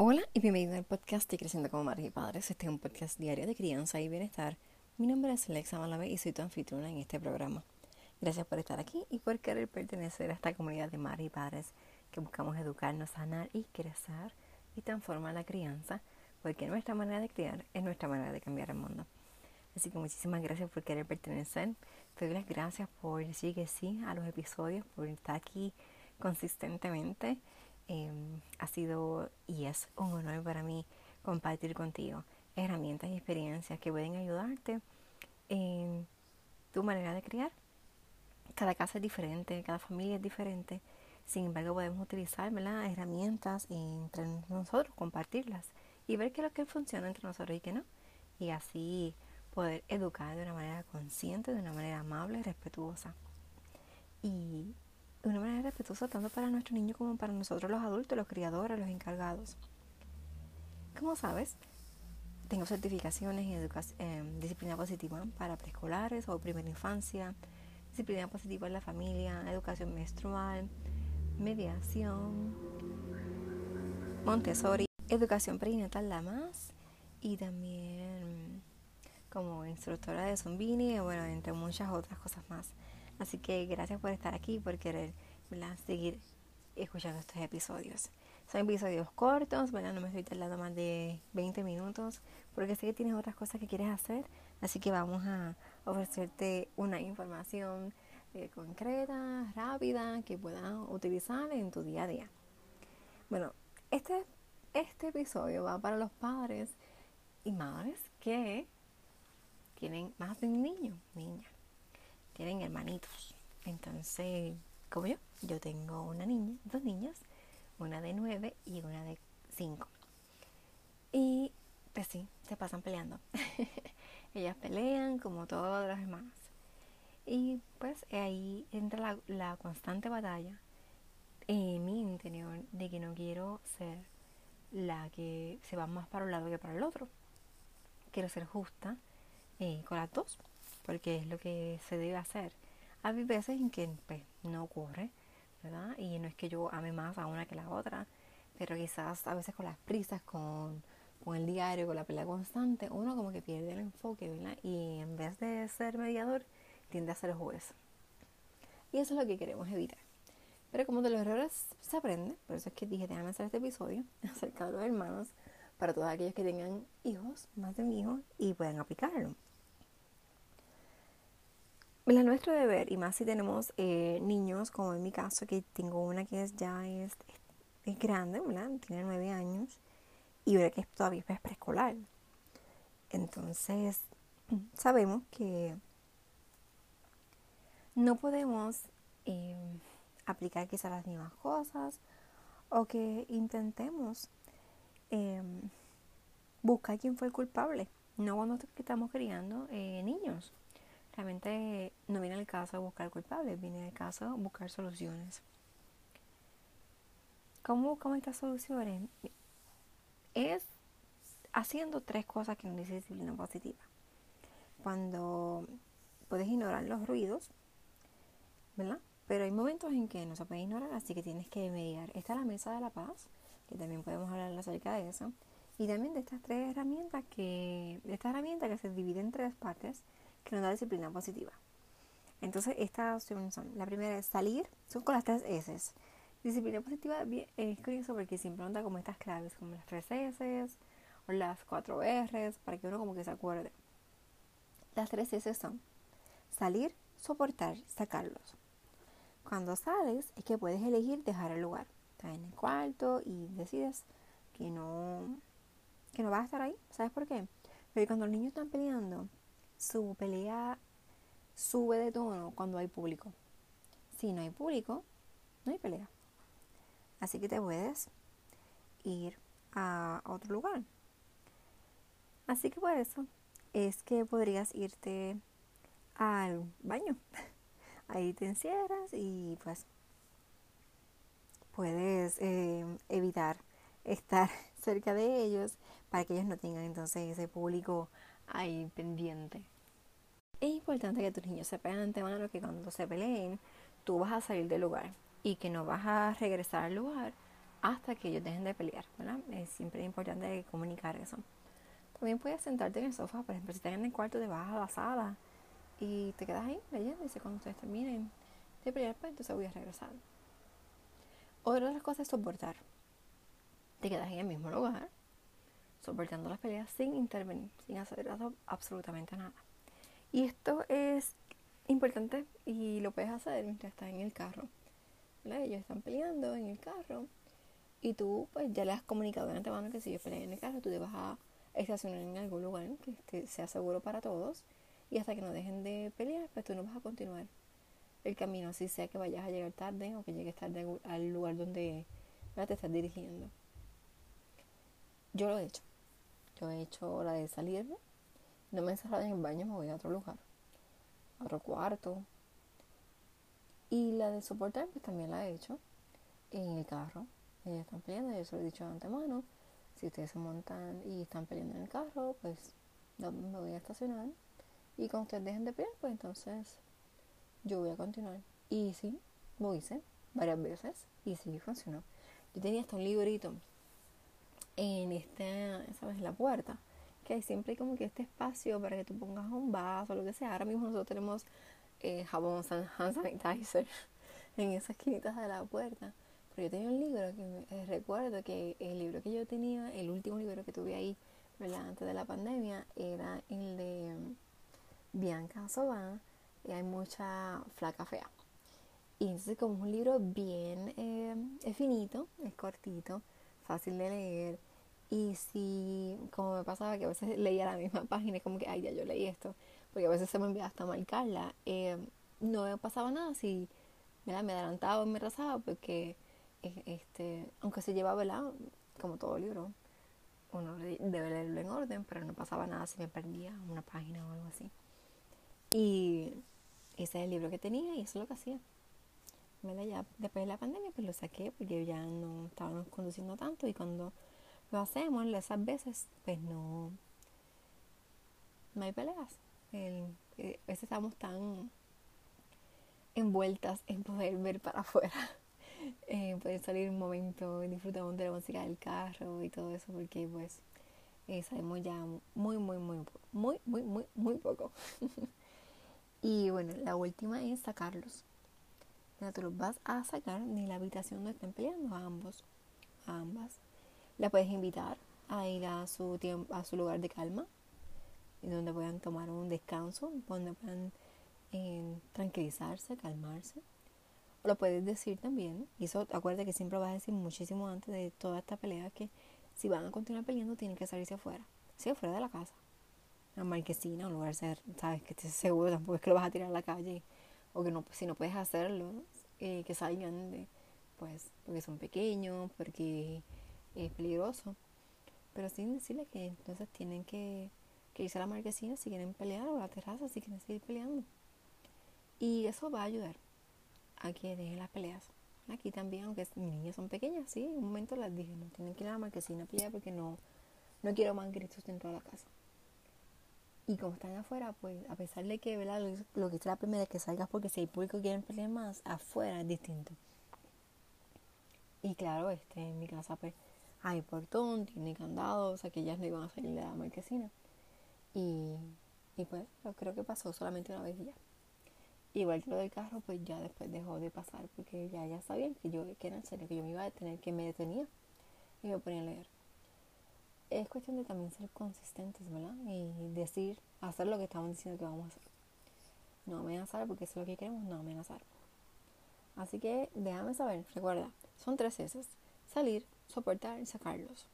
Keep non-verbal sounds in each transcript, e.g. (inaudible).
Hola y bienvenido al podcast de Creciendo como Madres y Padres. Este es un podcast diario de crianza y bienestar. Mi nombre es Alexa Malave y soy tu anfitriona en este programa. Gracias por estar aquí y por querer pertenecer a esta comunidad de madres y padres que buscamos educarnos, sanar y crecer y transformar la crianza, porque nuestra manera de criar es nuestra manera de cambiar el mundo. Así que muchísimas gracias por querer pertenecer. Te doy las gracias por decir que sí a los episodios, por estar aquí consistentemente. Em, ha sido y es un honor para mí compartir contigo herramientas y experiencias que pueden ayudarte en tu manera de criar. Cada casa es diferente, cada familia es diferente. Sin embargo, podemos utilizar herramientas entre nosotros, compartirlas y ver qué es lo que funciona entre nosotros y qué no. Y así poder educar de una manera consciente, de una manera amable y respetuosa. Y de una manera respetuosa tanto para nuestro niño como para nosotros los adultos, los criadores, los encargados. Como sabes, tengo certificaciones en disciplina positiva para preescolares o primera infancia, disciplina positiva en la familia, educación menstrual, mediación, Montessori, educación perinatal la más y también como instructora de Zumbini, bueno, entre muchas otras cosas más. Así que gracias por estar aquí, por querer seguir escuchando estos episodios. Son episodios cortos, ¿verdad? no me estoy tardando más de 20 minutos, porque sé que tienes otras cosas que quieres hacer, así que vamos a ofrecerte una información eh, concreta, rápida, que puedas utilizar en tu día a día. Bueno, este, este episodio va para los padres y madres que tienen más de un niño, niña tienen hermanitos. Entonces, como yo, yo tengo una niña, dos niñas, una de nueve y una de cinco. Y pues sí, se pasan peleando. (laughs) Ellas pelean como todas las hermanas. Y pues ahí entra la, la constante batalla en mi interior de que no quiero ser la que se va más para un lado que para el otro. Quiero ser justa eh, con las dos porque es lo que se debe hacer. Hay veces en que pues, no ocurre, ¿verdad? Y no es que yo ame más a una que la otra, pero quizás a veces con las prisas, con, con el diario, con la pelea constante, uno como que pierde el enfoque, ¿verdad? Y en vez de ser mediador, tiende a ser juez. Y eso es lo que queremos evitar. Pero como de los errores se aprende, por eso es que dije, déjame hacer este episodio (laughs) acerca de los hermanos, para todos aquellos que tengan hijos, más de un hijo, y puedan aplicarlo. La nuestro deber, y más si tenemos eh, niños, como en mi caso, que tengo una que es, ya es, es grande, tiene nueve años, y una que todavía es preescolar. Entonces, (clears throat) sabemos que no podemos eh, aplicar quizás las mismas cosas o que intentemos eh, buscar quién fue el culpable, no cuando estamos criando niños realmente no viene el caso buscar culpables, viene el caso buscar soluciones. ¿Cómo buscamos estas soluciones? Es haciendo tres cosas que nos dice disciplina positiva. Cuando puedes ignorar los ruidos, ¿verdad? Pero hay momentos en que no se puede ignorar, así que tienes que mediar. Esta es la mesa de la paz, que también podemos hablar acerca de eso. Y también de estas tres herramientas que, de esta herramienta que se divide en tres partes, que nos da disciplina positiva. Entonces, estas opciones son, la primera es salir, son con las tres S. Disciplina positiva es curioso porque siempre nos como estas claves, como las tres S o las cuatro R, para que uno como que se acuerde. Las tres S son salir, soportar, sacarlos. Cuando sales es que puedes elegir dejar el lugar. Estás en el cuarto y decides que no, que no vas a estar ahí. ¿Sabes por qué? Porque cuando los niños están peleando, su pelea sube de tono cuando hay público. Si no hay público, no hay pelea. Así que te puedes ir a otro lugar. Así que por eso es que podrías irte al baño. (laughs) Ahí te encierras y pues puedes eh, evitar estar (laughs) cerca de ellos para que ellos no tengan entonces ese público ahí pendiente. Es importante que tus niños sepan de antemano que cuando se peleen, tú vas a salir del lugar y que no vas a regresar al lugar hasta que ellos dejen de pelear. Es siempre importante comunicar eso. También puedes sentarte en el sofá, por ejemplo, si estás en el cuarto, te vas a la sala y te quedas ahí leyendo cuando ustedes terminen de pelear, pues entonces voy a regresar. Otra de las cosas es soportar. Te quedas en el mismo lugar, soportando las peleas sin intervenir, sin hacer absolutamente nada. Y esto es importante y lo puedes hacer mientras estás en el carro. Ellos están peleando en el carro y tú pues ya le has comunicado de antemano que si ellos pelean en el carro, tú te vas a estacionar en algún lugar que sea seguro para todos y hasta que no dejen de pelear, pues tú no vas a continuar el camino, así sea que vayas a llegar tarde o que llegues tarde al lugar donde te estás dirigiendo. Yo lo he hecho. Yo he hecho la de salirme, no me he encerrado en el baño, me voy a otro lugar, a otro cuarto. Y la de soportar, pues también la he hecho en el carro. Ellos están peleando, yo se lo he dicho de antemano. Si ustedes se montan y están peleando en el carro, pues me voy a estacionar. Y cuando ustedes dejen de pelear, pues entonces yo voy a continuar. Y sí, lo hice varias veces y sí funcionó. Yo tenía hasta un librito en esta, ¿sabes? La puerta, que siempre hay como que este espacio para que tú pongas un vaso o lo que sea. Ahora mismo nosotros tenemos eh, jabón hand sanitizer (laughs) en esas esquinitas de la puerta. Pero yo tenía un libro que eh, recuerdo que el libro que yo tenía, el último libro que tuve ahí, ¿verdad? Antes de la pandemia, era el de Bianca Sobán y hay mucha flaca fea. Y entonces como es un libro bien eh, es finito, es cortito, fácil de leer. Y si, como me pasaba que a veces leía la misma (laughs) página y como que, ay, ya yo leí esto, porque a veces se me enviaba hasta marcarla, eh, no me pasaba nada si me adelantaba o me rezaba, porque eh, este, aunque se llevaba, ¿verdad? como todo libro, uno debe leerlo en orden, pero no pasaba nada si me perdía una página o algo así. Y ese es el libro que tenía y eso es lo que hacía. Ya después de la pandemia pues lo saqué porque ya no estábamos conduciendo tanto y cuando lo hacemos esas veces pues no, no hay peleas. El, eh, a veces estamos tan envueltas en poder ver para afuera, (laughs) en poder salir un momento, disfrutamos de la música del carro y todo eso porque pues eh, sabemos ya muy, muy, muy, muy, muy, muy, muy poco. (laughs) y bueno, la última es sacarlos no te los vas a sacar ni la habitación donde estén peleando a ambos, a ambas. La puedes invitar a ir a su tiempo, a su lugar de calma, donde puedan tomar un descanso, donde puedan eh, tranquilizarse, calmarse. O lo puedes decir también, y eso acuérdate que siempre vas a decir muchísimo antes de toda esta pelea que si van a continuar peleando tienen que salirse afuera, sí, afuera de la casa, una marquesina, un lugar, sabes, que estés seguro, tampoco es que lo vas a tirar a la calle o que no, si no puedes hacerlo, eh, que salgan de, pues, porque son pequeños, porque es peligroso. Pero sin decirles que entonces tienen que, que irse a la marquesina si quieren pelear o a la terraza si quieren seguir peleando. Y eso va a ayudar a que dejen las peleas. Aquí también, aunque mis niñas son pequeñas, sí, en un momento las dije, no tienen que ir a la marquesina a pelear porque no, no quiero más gritos dentro de la casa. Y como están afuera, pues a pesar de que ¿verdad? Lo, que es la primera que salgas porque si hay público quieren pelear más, afuera es distinto. Y claro, este, en mi casa pues hay portón, tiene candado, o sea que ellas no iban a salir de la marquesina. Y, y pues yo creo que pasó solamente una vez ya. Igual que lo del carro, pues ya después dejó de pasar porque ya, ya sabían que yo, que era en serio, que yo me iba a detener, que me detenía y me ponía a leer es cuestión de también ser consistentes, ¿verdad? Y decir, hacer lo que estamos diciendo que vamos a hacer. No amenazar porque eso es lo que queremos, no amenazar. Así que déjame saber, recuerda, son tres S. Salir, soportar y sacarlos.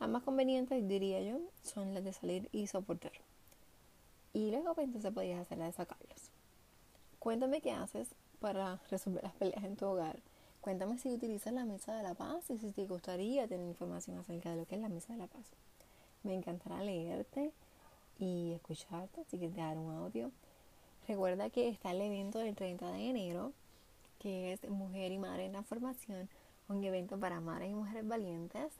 Las más convenientes, diría yo, son las de salir y soportar. Y luego pues entonces podías hacer la de sacarlos. Cuéntame qué haces para resolver las peleas en tu hogar Cuéntame si utilizas la mesa de la paz y si te gustaría tener información acerca de lo que es la mesa de la paz. Me encantará leerte y escucharte, si quieres dejar un audio. Recuerda que está el evento del 30 de enero, que es Mujer y Madre en la Formación, un evento para madres y mujeres valientes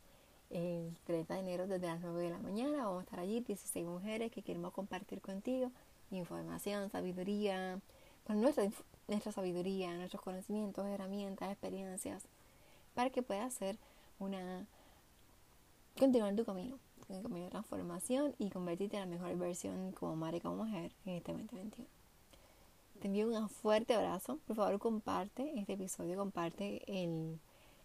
el 30 de enero desde las 9 de la mañana. Vamos a estar allí 16 mujeres que queremos compartir contigo información, sabiduría, con nuestra, nuestra sabiduría, nuestros conocimientos, herramientas, experiencias, para que puedas hacer una continuar tu camino, tu camino de transformación y convertirte en la mejor versión como madre y como mujer en este 2021. Te envío un fuerte abrazo. Por favor, comparte este episodio, comparte el,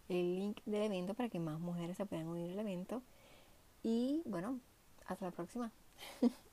el link del evento para que más mujeres se puedan unir al evento. Y bueno, hasta la próxima. (laughs)